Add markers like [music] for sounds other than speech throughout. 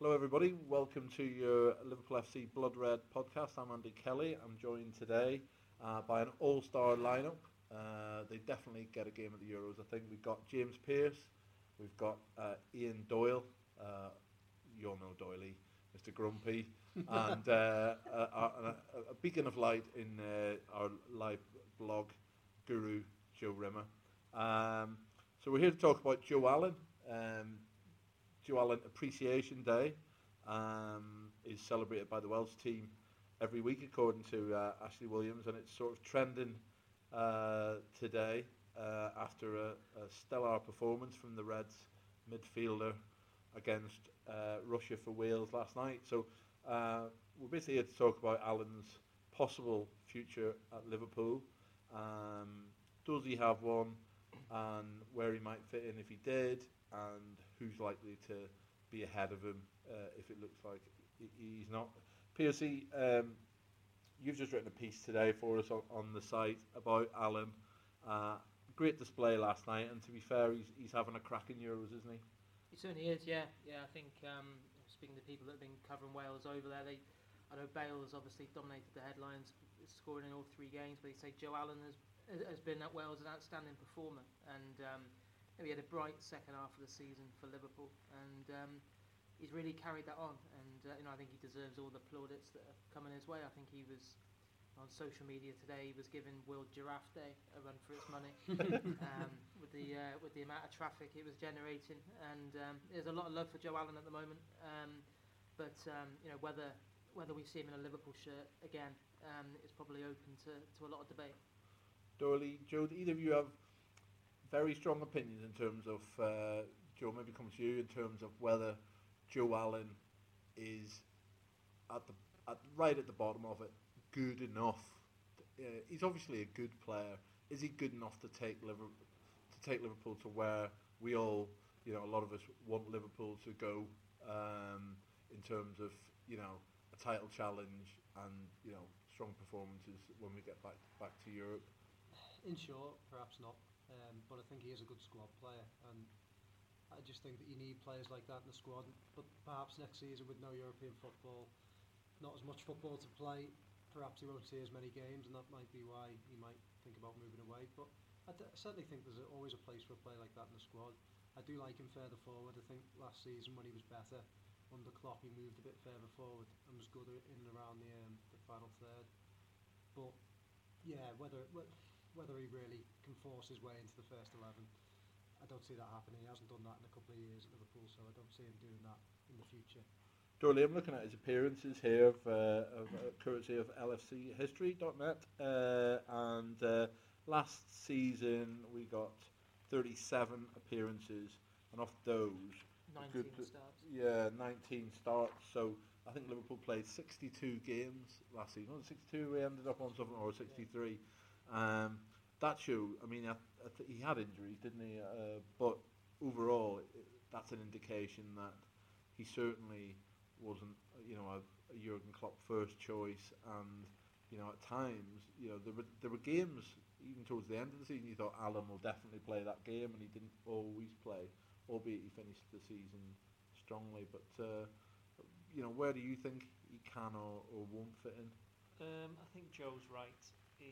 Hello, everybody. Welcome to your Liverpool FC Blood Red podcast. I'm Andy Kelly. I'm joined today uh, by an all-star lineup. Uh, they definitely get a game at the Euros. I think we've got James Pearce, we've got uh, Ian Doyle, uh, you all know Doyley, Mr. Grumpy, [laughs] and uh, a, a, a, beacon of light in uh, our live blog guru, Joe Rimmer. Um, so we're here to talk about Joe Allen. Um, Allen Appreciation Day um, is celebrated by the Welsh team every week, according to uh, Ashley Williams, and it's sort of trending uh, today uh, after a, a stellar performance from the Reds midfielder against uh, Russia for Wales last night. So uh, we're basically here to talk about Allen's possible future at Liverpool. Um, does he have one, and where he might fit in if he did, and who's likely to be ahead of him uh, if it looks like he's not. Piercy, um, you've just written a piece today for us on, on the site about Allen. Uh, great display last night, and to be fair, he's, he's having a crack in Euros, isn't he? He certainly is, yeah. Yeah, I think um, speaking to people that have been covering Wales over there, they, I know Bale has obviously dominated the headlines, scoring in all three games, but they say Joe Allen has has been at Wales an outstanding performer, and um, we had a bright second half of the season for Liverpool, and um, he's really carried that on. And uh, you know, I think he deserves all the plaudits that are coming his way. I think he was on social media today. He was giving World Giraffe Day a run for its money [laughs] um, with the uh, with the amount of traffic it was generating. And um, there's a lot of love for Joe Allen at the moment. Um, but um, you know whether whether we see him in a Liverpool shirt again um, is probably open to, to a lot of debate. Doyley, Joe, either of you have very strong opinions in terms of uh, Joe. Maybe comes to you in terms of whether Joe Allen is at the at right at the bottom of it, good enough. Uh, he's obviously a good player. Is he good enough to take Liverpool to take Liverpool to where we all, you know, a lot of us want Liverpool to go um, in terms of you know a title challenge and you know strong performances when we get back back to Europe. In short, perhaps not. Um, but I think he is a good squad player, and I just think that you need players like that in the squad. But perhaps next season with no European football, not as much football to play, perhaps he won't see as many games, and that might be why he might think about moving away. But I, d- I certainly think there's always a place for a player like that in the squad. I do like him further forward. I think last season when he was better under Klopp, he moved a bit further forward and was good in and around the um, the final third. But yeah, whether whether he really can force his way into the first 11. I don't see that happening. He hasn't done that in a couple of years at Liverpool, so I don't see him doing that in the future. Doyley, I'm looking at his appearances here of, uh, of uh, courtesy of LFChistory.net, uh, and uh, last season we got 37 appearances, and off those, 19 good, starts. yeah, 19 starts. So I think Liverpool played 62 games last season. Was it 62 we ended up on something, or 63? Um, that show, I mean, I, I th- he had injuries, didn't he? Uh, but overall, it, that's an indication that he certainly wasn't, you know, a, a Jurgen Klopp first choice. And you know, at times, you know, there were there were games even towards the end of the season. You thought Allen will definitely play that game, and he didn't always play, albeit he finished the season strongly. But uh, you know, where do you think he can or, or won't fit in? Um, I think Joe's right he,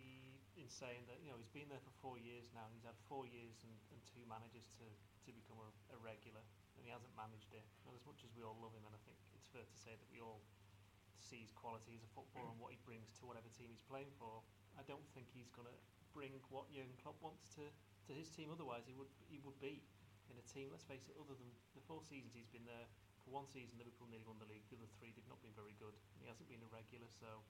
in saying that you know he's been there for four years now. And he's had four years and, and two managers to, to become a, a regular, and he hasn't managed it. And as much as we all love him, and I think it's fair to say that we all see his quality as a footballer and what he brings to whatever team he's playing for, I don't think he's going to bring what Jurgen Klopp wants to, to his team. Otherwise, he would he would be in a team. Let's face it. Other than the four seasons he's been there, for one season Liverpool nearly won the league. The other three they've not been very good. And he hasn't been a regular, so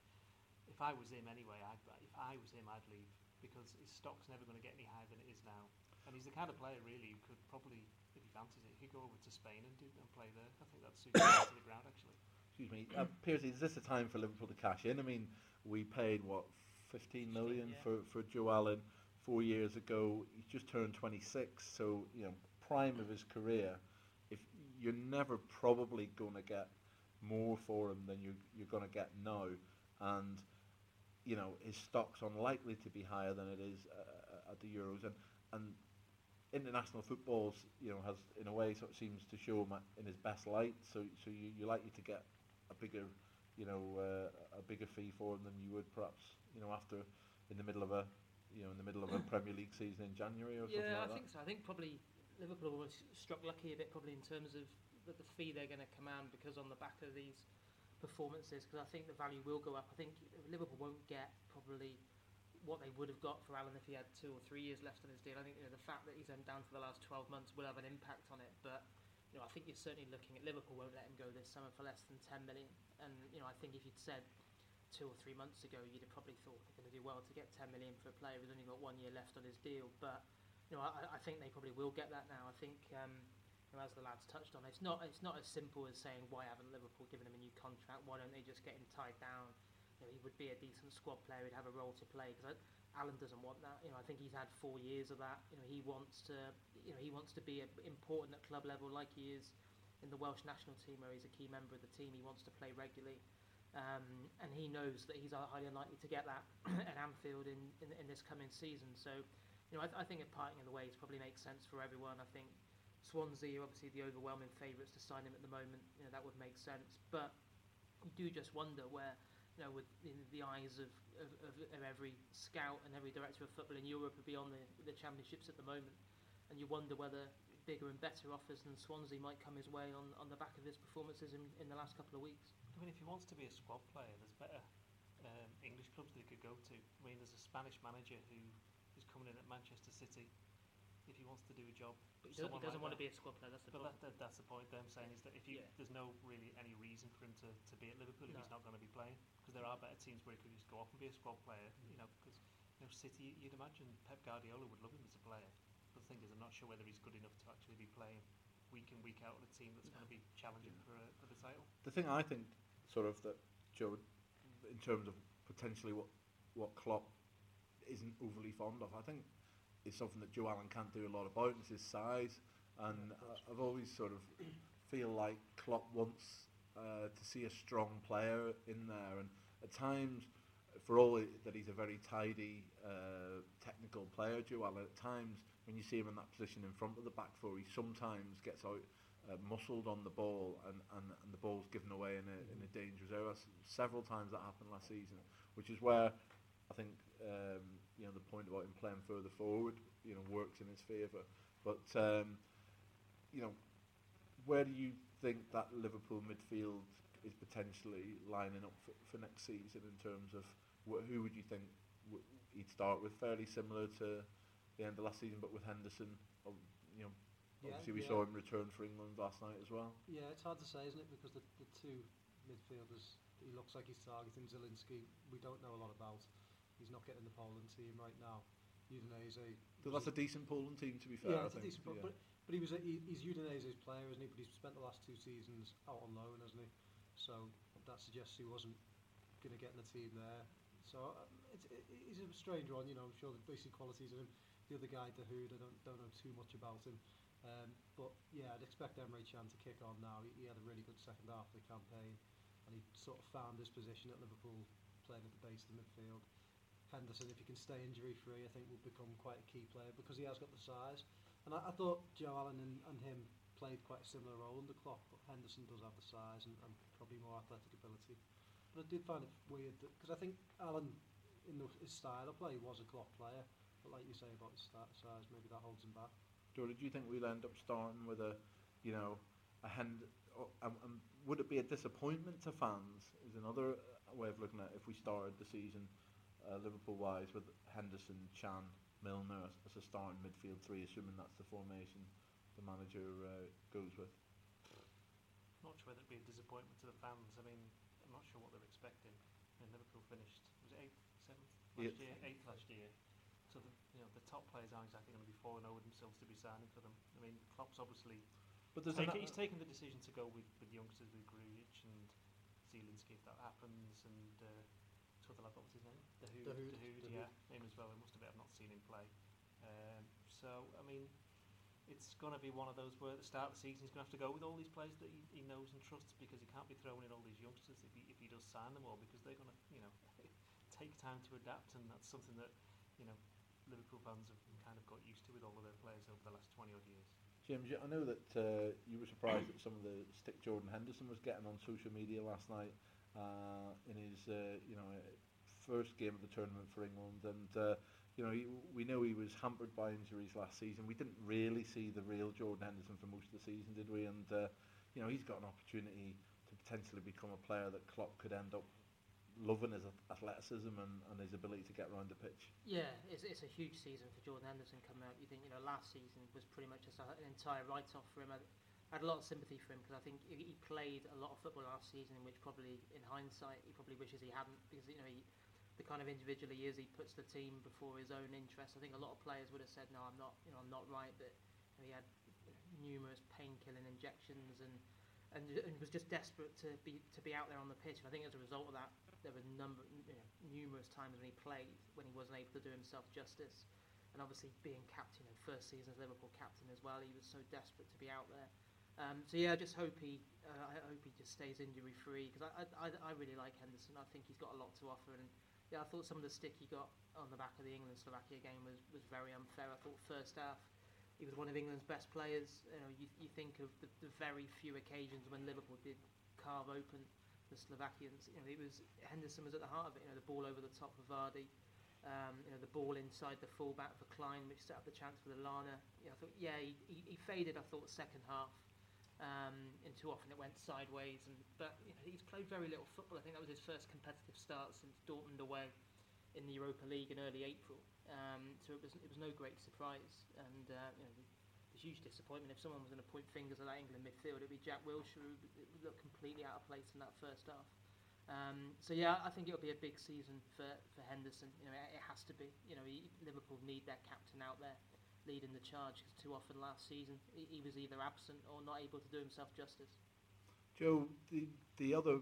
if I was him anyway, I'd, if I was him, I'd leave because his stock's never going to get any higher than it is now. And he's the kind of player really who could probably, if he fancies it, he could go over to Spain and do and play there. I think that's suits him to the ground actually. Excuse me, uh, Piercy, is this a time for Liverpool to cash in? I mean, we paid what 15 million yeah. for for Joe Allen four years ago. He's just turned 26, so you know, prime of his career. If you're never probably going to get more for him than you you're going to get now, and you know his stock's unlikely to be higher than it is uh, at the Euros, and and international footballs, you know, has in a way sort of seems to show him in his best light. So so you you're likely to get a bigger, you know, uh, a bigger fee for him than you would perhaps, you know, after in the middle of a, you know, in the middle of a Premier League season in January or something Yeah, like I that. think so. I think probably Liverpool was struck lucky a bit, probably in terms of the, the fee they're going to command because on the back of these performances, because I think the value will go up. I think Liverpool won't get probably what they would have got for Allen if he had two or three years left on his deal. I think you know, the fact that he's down for the last 12 months will have an impact on it, but. You know, I think you're certainly looking at Liverpool won't let him go this summer for less than 10 million. And you know, I think if you'd said two or three months ago, you'd have probably thought they're going to do well to get 10 million for a player who's only got one year left on his deal. But you know, I, I think they probably will get that now. I think, um, as the lads touched on, it's not it's not as simple as saying why haven't Liverpool given him a new contract? Why don't they just get him tied down? You know, he would be a decent squad player. He'd have a role to play because Allen doesn't want that. You know, I think he's had four years of that. You know, he wants to you know he wants to be important at club level like he is in the Welsh national team where he's a key member of the team. He wants to play regularly. Um, and he knows that he's highly unlikely to get that [clears throat] at Anfield in, in, in this coming season. So, you know, I, I think a parting of the ways probably makes sense for everyone. I think Swansea are obviously the overwhelming favourites to sign him at the moment. You know, that would make sense. But you do just wonder where, you know, with in the eyes of, of, of, every scout and every director of football in Europe would be on the, the championships at the moment. And you wonder whether bigger and better offers than Swansea might come his way on, on the back of his performances in, in the last couple of weeks. I mean, if he wants to be a squad player, there's better um, English clubs that he could go to. I mean, there's a Spanish manager who is coming in at Manchester City. If he wants to do a job, But he, doesn't, he doesn't like want to be a squad player, that's the But problem. that, that, that's the point that I'm saying is that if you, Yeah. there's no really any reason for him to, to be at Liverpool if No. he's not going to be playing because there are better teams where he could just go off and be a squad player. You know, because you know City, you'd imagine Pep Guardiola would love him as a player. But the thing is, I'm not sure whether he's good enough to actually be playing week in week out with a team that's going to be challenging for a, for the title. The thing I think, sort of, that Joe, in terms of potentially what what Klopp isn't overly fond of, I think is something that Joe Allen can't do a lot about. Is his size, and Yeah. I- I've always sort of feel like Klopp wants uh, to see a strong player in there, and at times. For all it- that he's a very tidy, uh, technical player, Joe Allen, at times when you see him in that position in front of the back four, he sometimes gets out uh, muscled on the ball and, and, and the ball's given away in a, in a dangerous area. Several times that happened last season, which is where I think um, you know the point about him playing further forward, you know, works in his favour. But um, you know, where do you think that Liverpool midfield is potentially lining up for, for next season in terms of wh- who would you think w- he'd start with? Fairly similar to the end of last season, but with Henderson, uh, you know, Yeah, Obviously, we yeah. saw him return for England last night as well. Yeah, it's hard to say, isn't it? Because the, the two midfielders, he looks like he's targeting Zielinski. We don't know a lot about. He's not getting the Poland team right now. Udinese. That's a decent Poland team, to be fair. yeah, it's a decent. yeah. But, but he was a, he, he's Udinese's player, isn't he? But he's spent the last two seasons out on loan, hasn't he? So that suggests he wasn't going to get in the team there. So uh, it's, it, he's a strange one, you know. I'm sure the basic qualities of him. The other guy, Dahoud, I don't don't know too much about him. Um, but yeah, I'd expect Emre Can to kick on now. He, he had a really good second half of the campaign, and he sort of found his position at Liverpool, playing at the base of the midfield. Henderson, if he can stay injury free, I think will become quite a key player because he has got the size. And I, I thought Joe Allen and, and him played quite a similar role under Klopp, but Henderson does have the size and, and probably more athletic ability. But I did find it weird because I think Allen, in the, his style of play, was a Klopp player. But like you say about his sta- size, maybe that holds him back. Jordan, do you think we'll end up starting with a, you know, a hand? Um, um, would it be a disappointment to fans? Is another uh, way of looking at it if we started the season uh, Liverpool-wise with Henderson, Can, Milner as, as a starting midfield three, assuming that's the formation the manager uh, goes with. Not sure whether it'd be a disappointment to the fans. I mean, I'm not sure what they're expecting. I mean, Liverpool finished was it eighth, seventh last Eighth. year, eighth last year. So the you know the top players aren't exactly going to be falling over themselves to be signing for them. I mean, Klopp's obviously But an, he's taken the decision to go with, with youngsters with Grujic and Zielinski if that happens, and uh, other lad, what was his name? Dahoud, Dahoud, Dahoud, Dahoud. yeah, him as well. I must admit, I've not seen him play. Um, so I mean, it's going to be one of those where at the start of the season he's going to have to go with all these players that he, he knows and trusts because he can't be throwing in all these youngsters if he, if he does sign them all because they're going to you know [laughs] take time to adapt and that's something that you know Liverpool fans have kind of got used to with all of their players over the last 20 odd years. James, you- I know that uh, you were surprised at some of the stick Jordan Henderson was getting on social media last night uh, in his, uh, you know, first game of the tournament for England, and uh, you know, he, we know he was hampered by injuries last season. We didn't really see the real Jordan Henderson for most of the season, did we? And uh, you know, he's got an opportunity to potentially become a player that Klopp could end up loving his athleticism and, and his ability to get around the pitch. Yeah, it's, it's a huge season for Jordan Henderson coming out. You think, you know, last season was pretty much just an entire write-off for him. I, had a lot of sympathy for him because I think he, he played a lot of football last season, in which probably, in hindsight, he probably wishes he hadn't because you know he, the kind of individual he is, he puts the team before his own interests. I think a lot of players would have said, "No, I'm not, you know, I'm not right." But you know, he had numerous pain-killing injections and, and and was just desperate to be to be out there on the pitch. And I think as a result of that, there were number you know, numerous times when he played when he wasn't able to do himself justice. And obviously, being captain and first season as Liverpool captain as well, he was so desperate to be out there. Um, so yeah, I just hope he, uh, I hope he just stays injury free because I, I, I really like Henderson. I think he's got a lot to offer, and yeah, I thought some of the stick he got on the back of the England Slovakia game was, was very unfair. I thought first half he was one of England's best players. You know, you, you think of the, the very few occasions when Liverpool did carve open the Slovakians. You know, it was Henderson was at the heart of it. You know, the ball over the top of Vardy. Um, you know, the ball inside the fullback for Clyne, which set up the chance for Lallana. I thought, yeah, he, he, he faded. I thought second half. Um, and too often it went sideways. And but you know, he's played very little football. I think that was his first competitive start since Dortmund away in the Europa League in early April. Um, so it was it was no great surprise. And uh, you know, the, huge disappointment. If someone was going to point fingers at that England midfield, it'd be Jack Wilshere, who looked completely out of place in that first half. Um, so yeah, I think it'll be a big season for, for Henderson. You know, it, it has to be. You know, he, Liverpool need their captain out there leading the charge because too often last season he, was either absent or not able to do himself justice. Joe, the the other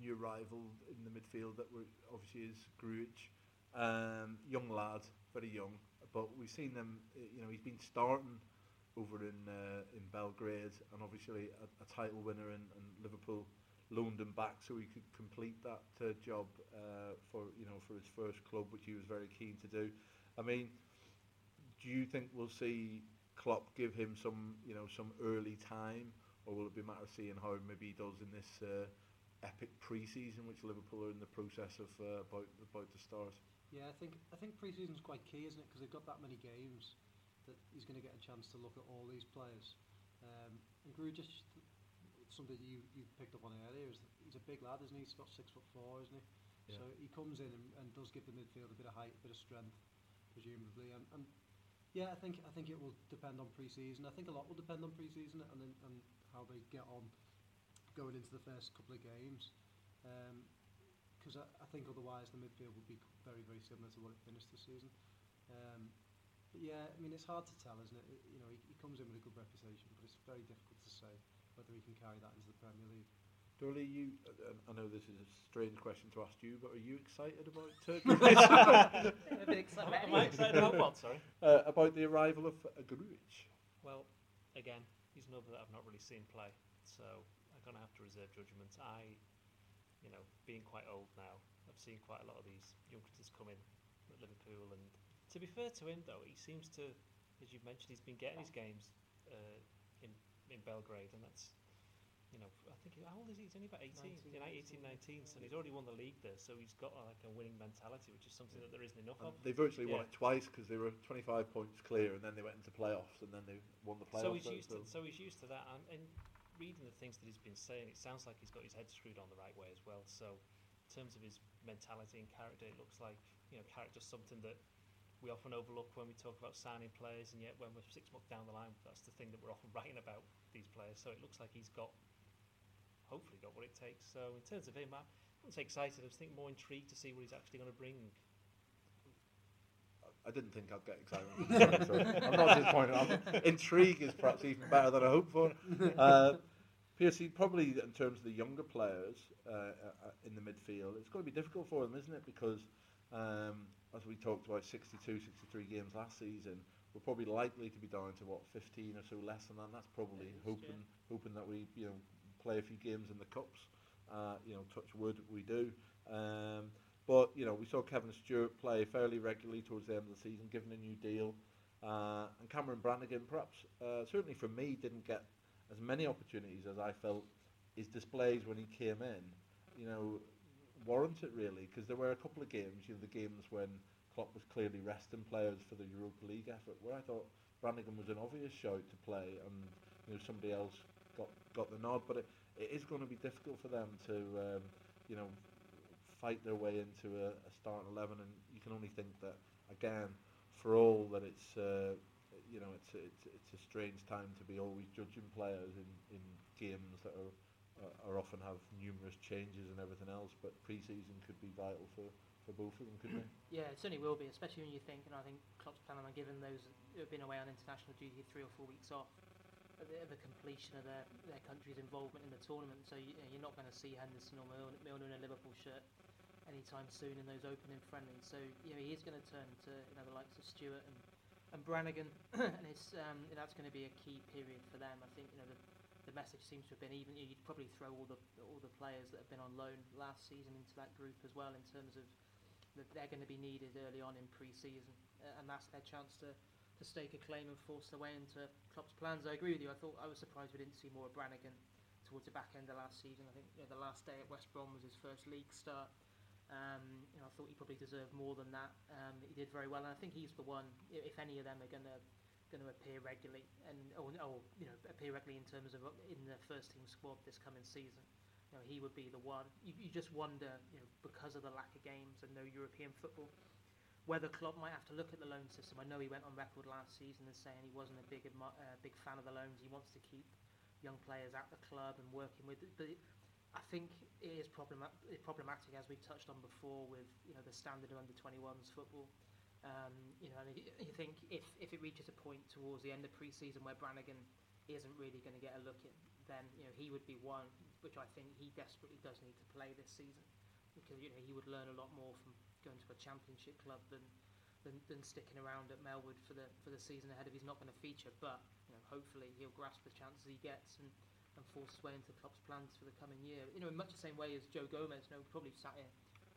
new rival in the midfield that we obviously is Grujic, um, young lad, very young, but we've seen them. uh, You know, he's been starting over in uh, in Belgrade, and obviously a, a title winner, in, and Liverpool loaned him back so he could complete that uh, job uh, for you know for his first club, which he was very keen to do. I mean, do you think we'll see Klopp give him some you know some early time? or will it be a matter of seeing how maybe he does in this uh, epic pre-season, which Liverpool are in the process of uh, about about to start? Yeah, I think I think pre-season's quite key, isn't it? Because they've got that many games that he's going to get a chance to look at all these players. Um, and Grujic, something that you you picked up on earlier, is that he's a big lad, isn't he? He's got six foot four, isn't he? Yeah. So he comes in and, and does give the midfield a bit of height, a bit of strength, presumably. And, and Yeah, I think I think it will depend on pre-season. I think a lot will depend on pre-season and then, and how they get on going into the first couple of games. Um, because I, I think otherwise the midfield would be very very similar to what it finished this season. Um, but yeah, I mean it's hard to tell, isn't it? it you know, he, he comes in with a good reputation, but it's very difficult to say whether he can carry that into the Premier League. Doyley, you, uh, I know this is a strange question to ask you, but are you excited about [laughs] Turkey? a bit excited. Am I excited about what, sorry? uh, about the arrival of uh, Grujic? Well, again, he's another that I've not really seen play, so I'm going to have to reserve judgment. I, you know, being quite old now, I've seen quite a lot of these youngsters come in at Liverpool, and to be fair to him, though, he seems to, as you've mentioned, he's been getting his games uh, in in Belgrade, and that's, you know, I think how old is he? He's only about 18, 19, 18, 19, 19, so he's already won the league there, so he's got like a winning mentality, which is something that there isn't enough And of. they virtually won it twice because they were 25 points clear, and then they went into playoffs, and then they won the playoffs. So he's used to, so- so he's used to that, and, and reading the things that he's been saying, it sounds like he's got his head screwed on the right way as well. So, in terms of his mentality and character, it looks like you know character's something that we often overlook when we talk about signing players, and yet when we're six months down the line, that's the thing that we're often [laughs] writing about these players. So it looks like he's got, hopefully, got what it takes. So in terms of him, I wouldn't say excited. I was think more intrigued to see what he's actually going to bring. I didn't think I'd get excited. [laughs] so I'm not disappointed. I'm, [laughs] intrigue is perhaps even better than I hoped for. [laughs] Uh, Piercy, probably in terms of the younger players uh, uh, in the midfield, it's going to be difficult for them, isn't it? Because um, as we talked about 62, 63 games last season, we're probably likely to be down to what 15 or so less than that. And that's probably At least, hoping hoping that we you know play a few games in the cups. Uh, you know, touch wood, we do. Um, But you know, we saw Kevin Stewart play fairly regularly towards the end of the season, given a new deal, uh, and Cameron Brannagan, perhaps uh, certainly for me, didn't get as many opportunities as I felt his displays when he came in. You know, warrant it really because there were a couple of games, you know, the games when Klopp was clearly resting players for the Europa League effort, where I thought Brannigan was an obvious shout to play, and you know somebody else got got the nod. But it, it is going to be difficult for them to, um, you know, fight their way into a, a starting eleven, and you can only think that again, for all that it's. Uh, you know, it's, it's it's a strange time to be always judging players in, in games that are are often have numerous changes and everything else. But pre-season could be vital for, for both of them, couldn't it? [clears throat] Yeah, it certainly will be, especially when you think, and I think Klopp's planning on giving those who have been away on international duty three or four weeks off at the, completion of their, their country's involvement in the tournament. So you, you're not going to see Henderson or Milner, in a Liverpool shirt anytime soon in those opening friendlies. So you know, he is going to turn to you know the likes of Stewart and and Brannagan, [clears throat] and it's um, that's going to be a key period for them. I think you know the the message seems to have been even you'd probably throw all the all the players that have been on loan last season into that group as well in terms of that they're going to be needed early on in pre-season uh, and that's their chance to stake a claim and force their way into Klopp's plans. I agree with you. I thought I was surprised we didn't see more of Brannagan towards the back end of last season. I think you know, the last day at West Brom was his first league start. Um, you know, I thought he probably deserved more than that. Um, he did very well, and I think he's the one. If any of them are going to going to appear regularly, and or, or you know appear regularly in terms of in the first team squad this coming season, you know he would be the one. You, you just wonder, you know, because of the lack of games and no European football, whether Klopp might have to look at the loan system. I know he went on record last season as saying he wasn't a big uh, big fan of the loans. He wants to keep young players at the club and working with. It. But it, I think it is problematic, problematic as we've touched on before with you know the standard of under 21s football. Um, you know, and you think if, if it reaches a point towards the end of pre-season where Brannagan isn't really going to get a look in, then you know he would be one, which I think he desperately does need to play this season, because you know he would learn a lot more from going to a championship club than than, than sticking around at Melwood for the for the season ahead if he's not going to feature. But you know, hopefully he'll grasp the chances he gets and and force his way into Klopp's plans for the coming year. You know, in much the same way as Joe Gomez. You know, probably sat here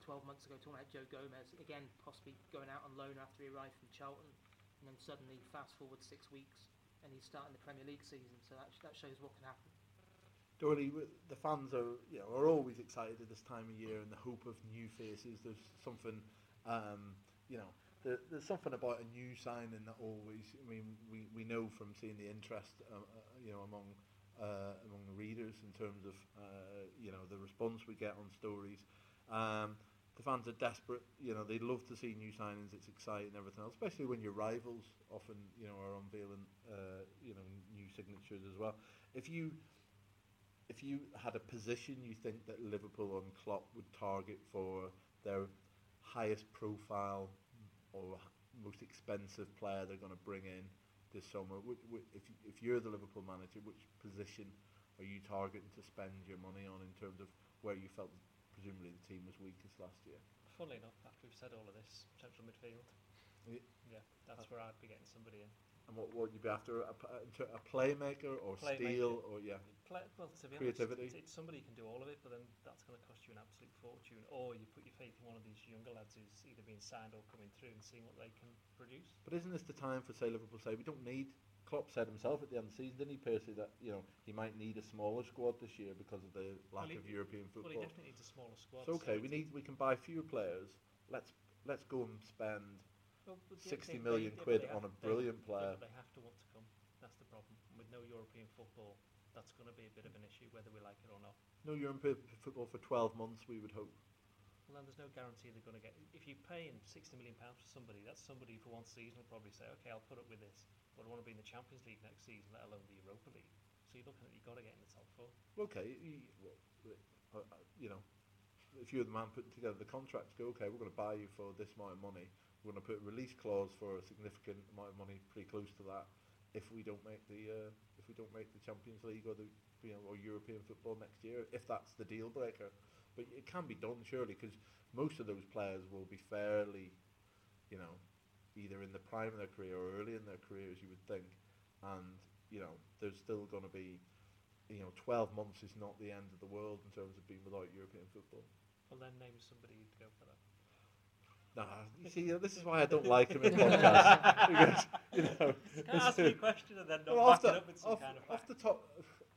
12 months ago talking about Joe Gomez again, possibly going out on loan after he arrived from Charlton, and then suddenly fast forward six weeks and he's starting the Premier League season. So that that shows what can happen. Doherty, the fans are you know are always excited at this time of year and the hope of new faces. There's something, um, you know, there, there's something about a new signing that always. I mean, we, we know from seeing the interest, uh, uh, you know, among uh, among the readers in terms of uh, you know the response we get on stories. Um, the fans are desperate. You know, they love to see new signings. It's exciting and everything else, especially when your rivals often you know are unveiling uh, you know new signatures as well. If you if you had a position you think that Liverpool and Klopp would target for their highest profile or most expensive player they're going to bring in this summer? Which, which, if, if you're the Liverpool manager, which position are you targeting to spend your money on in terms of where you felt presumably the team was weakest last year? Funnily enough, after we've said all of this, central midfield. Yeah, yeah that's where I'd be getting somebody in. And what would you be after? A, a playmaker or playmaker. steal or yeah? Play, well, to be Creativity. honest, it's, it's somebody who can do all of it, but then that's going to cost you an absolute fortune. Or you put your faith in one of these younger lads who's either being signed or coming through and seeing what they can produce. But isn't this the time for say Liverpool say we don't need? Klopp said himself at the end of the season, didn't he, Piercy, that you know he might need a smaller squad this year because of the lack well, he, of European football. Well, he definitely needs a smaller squad. So okay, so we need we can buy fewer players. Let's let's go and spend well, sixty they, million they, quid they on a brilliant player. they have to want to come. That's the problem. With no European football, that's going to be a bit of an issue, whether we like it or not. No European football for 12 months, we would hope. Well, then there's no guarantee they're going to get. If you're paying 60 million pounds for somebody, that's somebody for one season will probably say, okay, I'll put up with this, but I want to be in the Champions League next season, let alone the Europa League. So you're looking at you've got to get in the top four. Okay, you, uh, uh, you know, if you're the man putting together the contract, go, okay, we're going to buy you for this amount of money. We're going to put a release clause for a significant amount of money, pretty close to that, if we don't make the uh, if we don't make the Champions League or the you know or European football next year, if that's the deal breaker. But it can be done surely because most of those players will be fairly, you know, either in the prime of their career or early in their careers, you would think, and you know, there's still going to be you know, 12 months is not the end of the world in terms of being without European football. Well, then name somebody to go for that. Nah, you see, this is why I don't like him in podcasts [laughs] because you know. Can I ask you a question and then not well, back the, it up with some off, kind of off the top,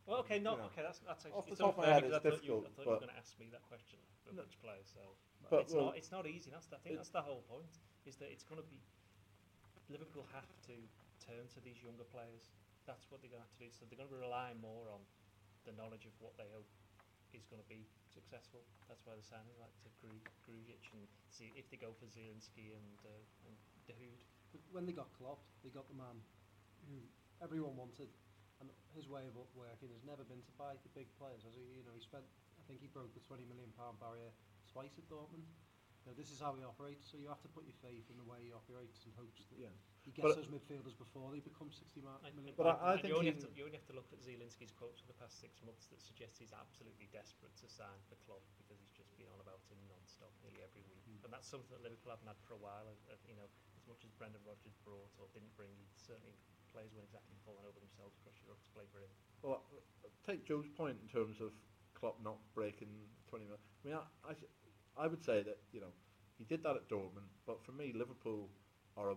Well, okay, no, you know, okay, that's that's off the top of my head, it's I thought you, I difficult, thought you were going to ask me that question for No. which player. So, But, it's well, not it's not easy. That's I think that's the whole point. Is that it's going to be Liverpool have to turn to these younger players. That's what they're going to have to do. So they're going to be relying more on the knowledge of what they hope is going to be successful. That's why they're signing like to Gru- Grujic and see if they go for Zielinski and uh, and Dahoud. But when they got Klopp, they got the man who everyone wanted, and his way of working has never been to buy the big players. Has he? You know, he spent. I think he broke the twenty million pound barrier twice at Dortmund. You know, this is how he operates. So you have to put your faith in the way he operates and hopes that yeah. He gets But- those midfielders before they become sixty ma- I- million. But I- I think you only, have to, you only have to look at Zielinski's quotes for the past six months that suggest he's absolutely desperate to sign for the club because he's just been on about him non-stop nearly every week. Mm. And that's something that Liverpool haven't had for a while. Uh, you know, as much as Brendan Rodgers brought or didn't bring, certainly players weren't exactly falling over themselves across Europe to play for him. Well, uh, take Joe's point in terms of Klopp not breaking 20 mil. I mean, I would say that, you know, he did that at Dortmund, but for me, Liverpool are a,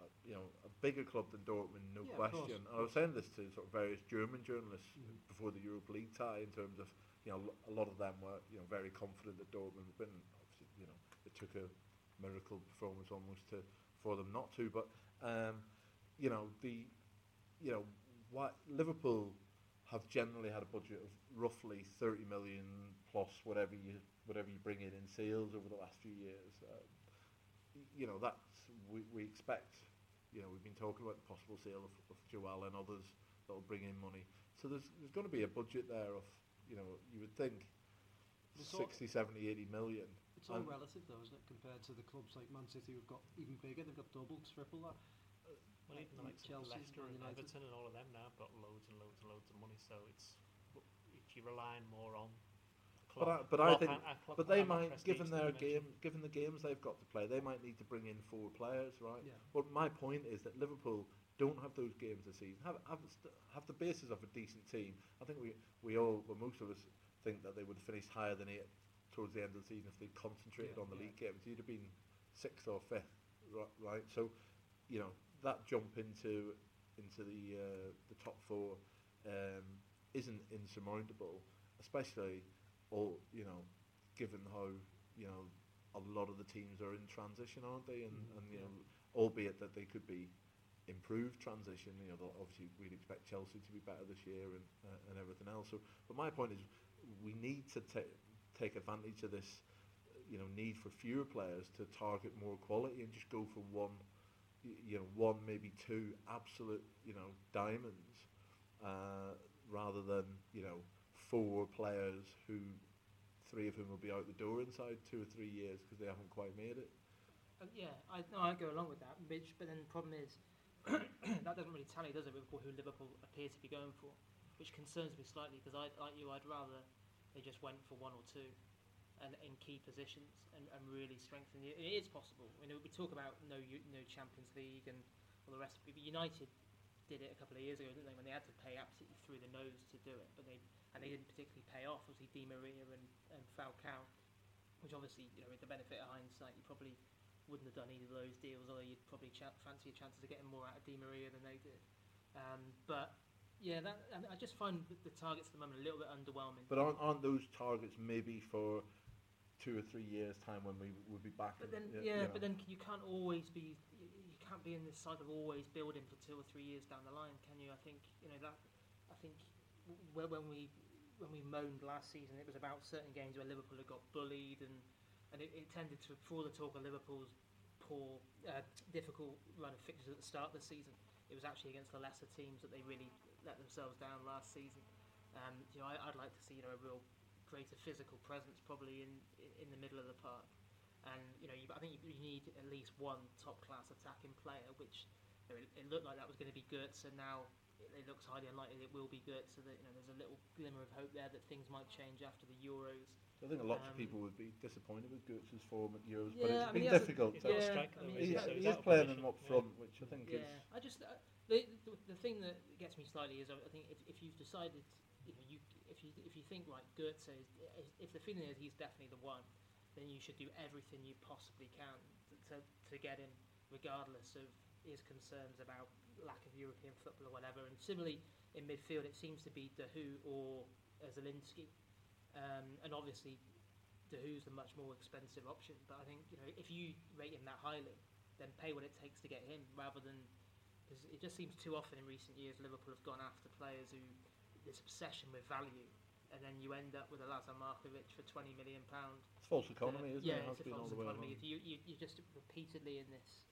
a you know, a bigger club than Dortmund, no Yeah, question. And I was saying this to sort of various German journalists Mhm. before the Europa League tie in terms of, you know, a lot of them were, you know, very confident that Dortmund would win. Obviously, you know, it took a miracle performance almost to for them not to, but, um, you know, the, you know, what Liverpool have generally had a budget of roughly 30 million plus whatever you whatever you bring in in sales over the last few years. Um, you know that's we, we expect. You know we've been talking about the possible sale of, of Joe Allen others that will bring in money. So there's there's going to be a budget there of you know you would think It's all- 60, 70, 80 million. It's all and- relative, though, isn't it? Compared to the clubs like Man City, who've got even bigger. They've got double, triple that. Well, even Like Chelsea, Leicester and United. Everton and all of them now have got loads and loads and loads of money. So it's if you're relying more on. But I, Klopp- but I think and- and Klopp But they might, given their game, given the games they've got to play, they might need to bring in four players, right? Yeah. But my point is that Liverpool don't have those games this season. Have have, st- have the basis of a decent team. I think we we all, well, most of us think that they would have finished higher than eight towards the end of the season if they concentrated Yeah, on the yeah. league games. You'd have been sixth or fifth, right? So, you know, that jump into into the uh, the top four um, isn't insurmountable, especially all you know, given how you know a lot of the teams are in transition, aren't they? And, Mhm, and you yeah. know, albeit that they could be improved transition. You know, obviously we'd expect Chelsea to be better this year and uh, and everything else. So, but my point is, we need to ta- take advantage of this. You know, need for fewer players to target more quality and just go for one. You know, one maybe two absolute you know diamonds, uh, rather than you know four players who three of whom will be out the door inside two or three years because they haven't quite made it. Uh, yeah, I no, I go along with that. Which, but then the problem is [clears throat] that doesn't really tally, does it, with who Liverpool appear to be going for, which concerns me slightly because I, like you, I'd rather they just went for one or two, and in key positions and, and really strengthen. The, it is possible. We talk about no no Champions League and all the rest it. United did it a couple of years ago, didn't they? When they had to pay absolutely through the nose to do it, but they and they didn't particularly pay off. Obviously, Di Maria and, and Falcao, which obviously you know with the benefit of hindsight, you probably wouldn't have done either of those deals, although you'd probably ch- fancy your chances of getting more out of Di Maria than they did. Um, but yeah, that I, I just find the, the targets at the moment a little bit underwhelming. But aren't, aren't those targets maybe for two or three years' time when we would be back? But then, yeah, know. but then you can't always be, you can't be in this cycle of always building for two or three years down the line, can you? I think you know that. I think when we when we moaned last season, it was about certain games where Liverpool had got bullied, and and it, it tended to, for the talk of Liverpool's poor, uh, difficult run of fixtures at the start of the season, it was actually against the lesser teams that they really let themselves down last season. Um, you know, I, I'd like to see you know a real greater physical presence probably in in the middle of the park. And you know, you, I think you, need at least one top-class attacking player, which you know, it, it looked like that was going to be Götze, and now it, it looks highly unlikely it will be Götze. So that you know, there's a little glimmer of hope there that things might change after the Euros. I think a lot um, of people would be disappointed with Götze's form at Euros, Yeah, but I it's mean, been difficult. A Yeah, striker, I mean, he, he? he's So he is playing him up Yeah. front, which I think is. Yeah, I just uh, the, the the thing that gets me slightly is I think if, if you've decided, you know, you if you if you think right, Götze is if the feeling is he's definitely the one, then you should do everything you possibly can to, to, to get him, regardless of his concerns about lack of European football or whatever. And similarly, in midfield, it seems to be Dahoud or Zielinski. Um, and obviously, Dahoud's the much more expensive option. But I think you know if you rate him that highly, then pay what it takes to get him, rather than because it just seems too often in recent years Liverpool have gone after players who this obsession with value, and then you end up with a Lazar Markovic for twenty million pound. It's false economy, isn't yeah, it? Has it's a false economy. If You, you you're just repeatedly in this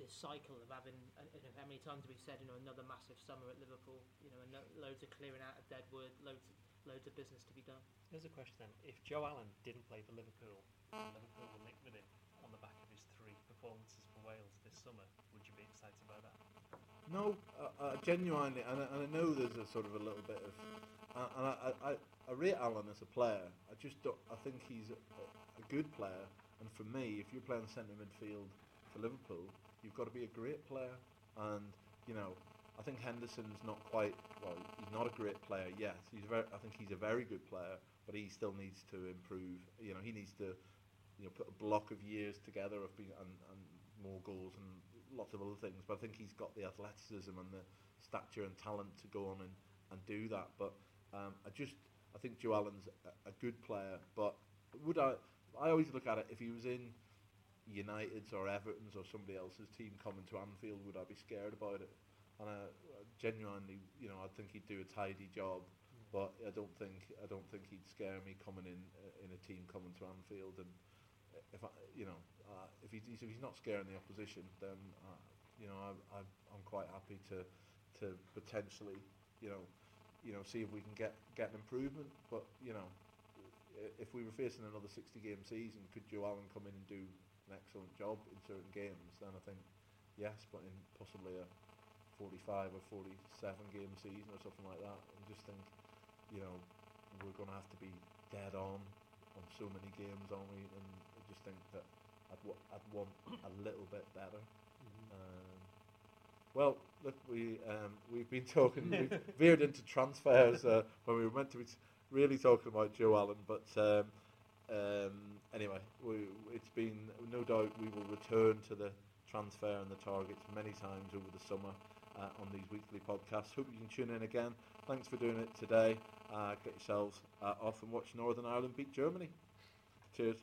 this cycle of having. uh, You know, how many times we've we said you know another massive summer at Liverpool? You know, and no, loads of clearing out of deadwood, loads loads of business to be done. There's a question then. If Joe Allen didn't play for Liverpool, and Liverpool were linked with him on the back of his three performances for Wales this summer, would you be excited about that? No, uh, uh, genuinely, and I, and I know there's a sort of a little bit of, uh, and I, I, I, I rate Allen as a player. I just don't, I think he's a, a good player, and for me, if you're playing centre midfield for Liverpool, you've got to be a great player, and you know, I think Henderson's not quite. Well, he's not a great player yet. He's very. I think he's a very good player, but he still needs to improve. You know, he needs to, you know, put a block of years together of being and, and more goals and lots of other things. But I think he's got the athleticism and the stature and talent to go on and, and do that. But um, I just I think Joe Allen's a, a good player. But would I? I always look at it if he was in United's or Everton's or somebody else's team coming to Anfield, would I be scared about it? And I, genuinely, you know, I think he'd do a tidy job, but I don't think I don't think he'd scare me coming in uh, in a team coming to Anfield. And if I, you know, uh, if he's if he's not scaring the opposition, then uh, you know I, I I'm quite happy to to potentially, you know, you know, see if we can get get an improvement. But you know, if we were facing another 60 game season, could Joe Allen come in and do an excellent job in certain games? Then I think yes, but in possibly a 45 or 47 game season or something like that, I just think, you know, we're going to have to be dead on on so many games, aren't we? And I just think that I'd, wa- I'd want a little bit better. Um, well, look, we um, we've been talking, we've veered into transfers uh, when we were meant to be really talking about Joe Allen, but um, um, anyway, we, it's been no doubt we will return to the transfer and the targets many times over the summer uh, on these weekly podcasts. Hope you can tune in again. Thanks for doing it today. Uh, get yourselves uh, off and watch Northern Ireland beat Germany. Cheers.